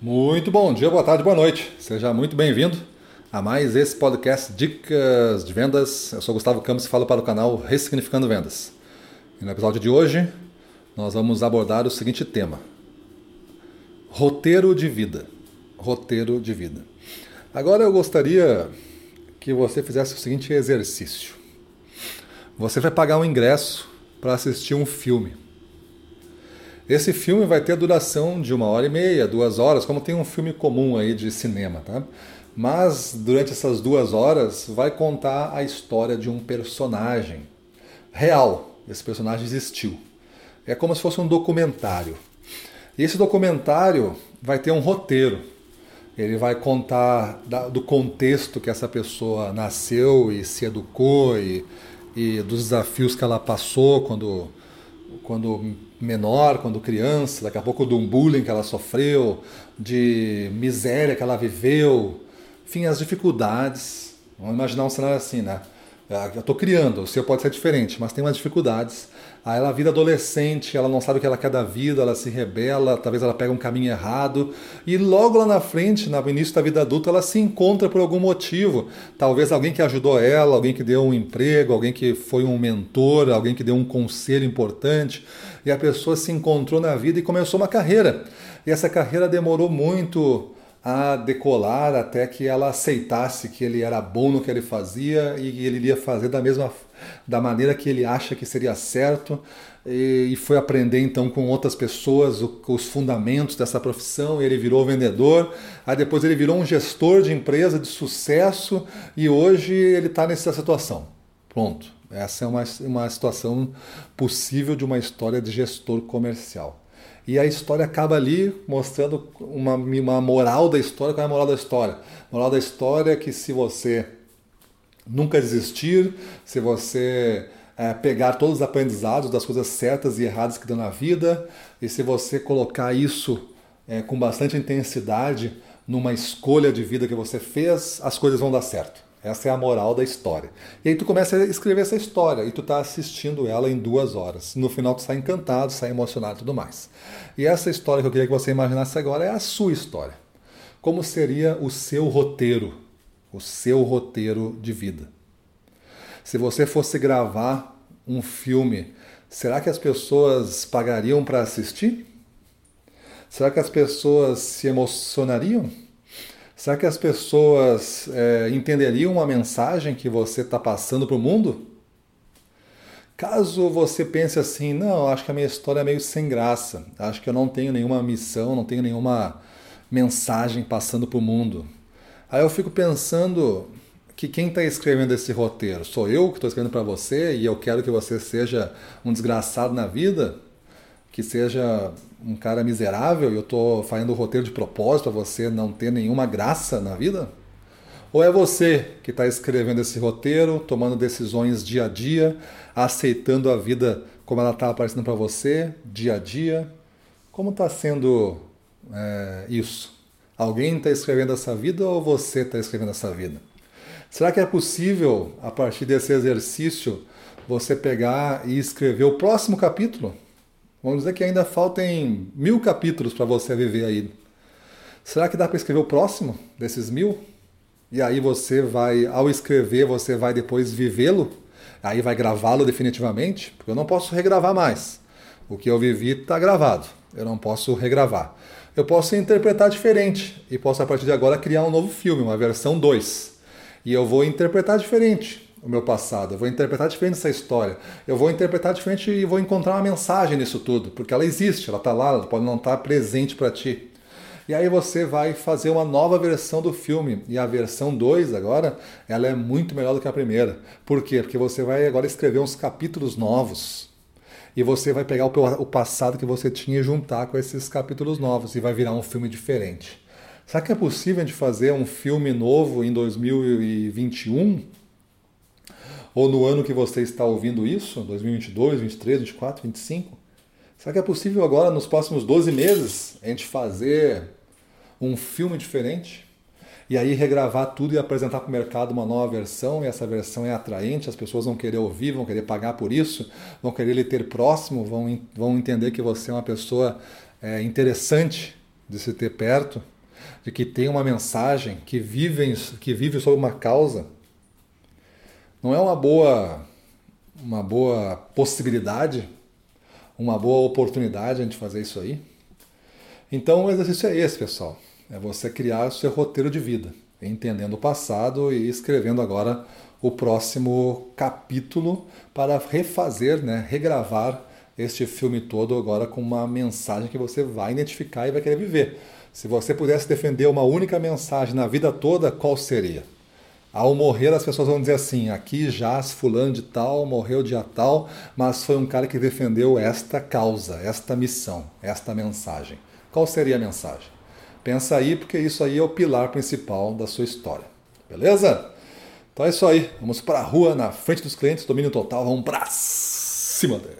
Muito bom dia, boa tarde, boa noite. Seja muito bem-vindo a mais esse podcast Dicas de Vendas. Eu sou Gustavo Campos e falo para o canal Ressignificando Vendas. E no episódio de hoje, nós vamos abordar o seguinte tema: roteiro de vida. Roteiro de vida. Agora eu gostaria que você fizesse o seguinte exercício. Você vai pagar um ingresso para assistir um filme. Esse filme vai ter duração de uma hora e meia, duas horas, como tem um filme comum aí de cinema, tá? Mas durante essas duas horas vai contar a história de um personagem real. Esse personagem existiu. É como se fosse um documentário. E esse documentário vai ter um roteiro. Ele vai contar do contexto que essa pessoa nasceu e se educou e, e dos desafios que ela passou quando, quando menor, quando criança, daqui a pouco de um bullying que ela sofreu, de miséria que ela viveu, enfim, as dificuldades. Vamos imaginar um cenário assim, né? É, eu estou criando, o seu pode ser diferente, mas tem umas dificuldades. Aí ela vira adolescente, ela não sabe o que ela quer da vida, ela se rebela, talvez ela pegue um caminho errado. E logo lá na frente, no início da vida adulta, ela se encontra por algum motivo. Talvez alguém que ajudou ela, alguém que deu um emprego, alguém que foi um mentor, alguém que deu um conselho importante. E a pessoa se encontrou na vida e começou uma carreira. E essa carreira demorou muito a decolar até que ela aceitasse que ele era bom no que ele fazia e ele iria fazer da mesma da maneira que ele acha que seria certo e, foi aprender então com outras pessoas os fundamentos dessa profissão. Ele virou vendedor, aí depois ele virou um gestor de empresa de sucesso e hoje ele está nessa situação. Pronto. Essa é uma, uma situação possível de uma história de gestor comercial. E a história acaba ali mostrando uma, uma moral da história. Qual é a moral da história? A moral da história é que se você nunca desistir, se você é, pegar todos os aprendizados das coisas certas e erradas que dão na vida, e se você colocar isso é, com bastante intensidade numa escolha de vida que você fez, as coisas vão dar certo. Essa é a moral da história. E aí tu começa a escrever essa história e tu está assistindo ela em duas horas. No final tu sai encantado, sai emocionado e tudo mais. E essa história que eu queria que você imaginasse agora é a sua história. Como seria o seu roteiro, o seu roteiro de vida? Se você fosse gravar um filme, será que as pessoas pagariam para assistir? Será que as pessoas se emocionariam? Será que as pessoas é, entenderiam a mensagem que você está passando para o mundo? Caso você pense assim, não, acho que a minha história é meio sem graça, acho que eu não tenho nenhuma missão, não tenho nenhuma mensagem passando para o mundo. Aí eu fico pensando que quem está escrevendo esse roteiro? Sou eu que estou escrevendo para você e eu quero que você seja um desgraçado na vida? Que seja um cara miserável e eu estou fazendo o roteiro de propósito para você não ter nenhuma graça na vida? Ou é você que está escrevendo esse roteiro, tomando decisões dia a dia, aceitando a vida como ela está aparecendo para você, dia a dia? Como está sendo é, isso? Alguém está escrevendo essa vida ou você está escrevendo essa vida? Será que é possível, a partir desse exercício, você pegar e escrever o próximo capítulo? Vamos dizer que ainda faltem mil capítulos para você viver aí. Será que dá para escrever o próximo desses mil? E aí você vai, ao escrever, você vai depois vivê-lo? Aí vai gravá-lo definitivamente? Porque eu não posso regravar mais. O que eu vivi está gravado. Eu não posso regravar. Eu posso interpretar diferente e posso a partir de agora criar um novo filme, uma versão 2. E eu vou interpretar diferente o meu passado, eu vou interpretar diferente essa história, eu vou interpretar diferente e vou encontrar uma mensagem nisso tudo, porque ela existe, ela está lá, ela pode não estar tá presente para ti. E aí você vai fazer uma nova versão do filme. E a versão 2 agora, ela é muito melhor do que a primeira. Por quê? Porque você vai agora escrever uns capítulos novos. E você vai pegar o passado que você tinha e juntar com esses capítulos novos e vai virar um filme diferente. Será que é possível de fazer um filme novo em 2021? Ou no ano que você está ouvindo isso, 2022, 2023, 2024, 2025? Será que é possível agora, nos próximos 12 meses, a gente fazer um filme diferente? E aí regravar tudo e apresentar para o mercado uma nova versão, e essa versão é atraente, as pessoas vão querer ouvir, vão querer pagar por isso, vão querer lhe ter próximo, vão, vão entender que você é uma pessoa é, interessante de se ter perto, de que tem uma mensagem, que vive, que vive sob uma causa, não é uma boa, uma boa possibilidade, uma boa oportunidade a gente fazer isso aí? Então o exercício é esse, pessoal. É você criar o seu roteiro de vida, entendendo o passado e escrevendo agora o próximo capítulo para refazer, né, regravar este filme todo agora com uma mensagem que você vai identificar e vai querer viver. Se você pudesse defender uma única mensagem na vida toda, qual seria? Ao morrer, as pessoas vão dizer assim: aqui jaz fulano de tal, morreu dia tal, mas foi um cara que defendeu esta causa, esta missão, esta mensagem. Qual seria a mensagem? Pensa aí, porque isso aí é o pilar principal da sua história. Beleza? Então é isso aí. Vamos para a rua, na frente dos clientes, domínio total. Vamos para cima deles.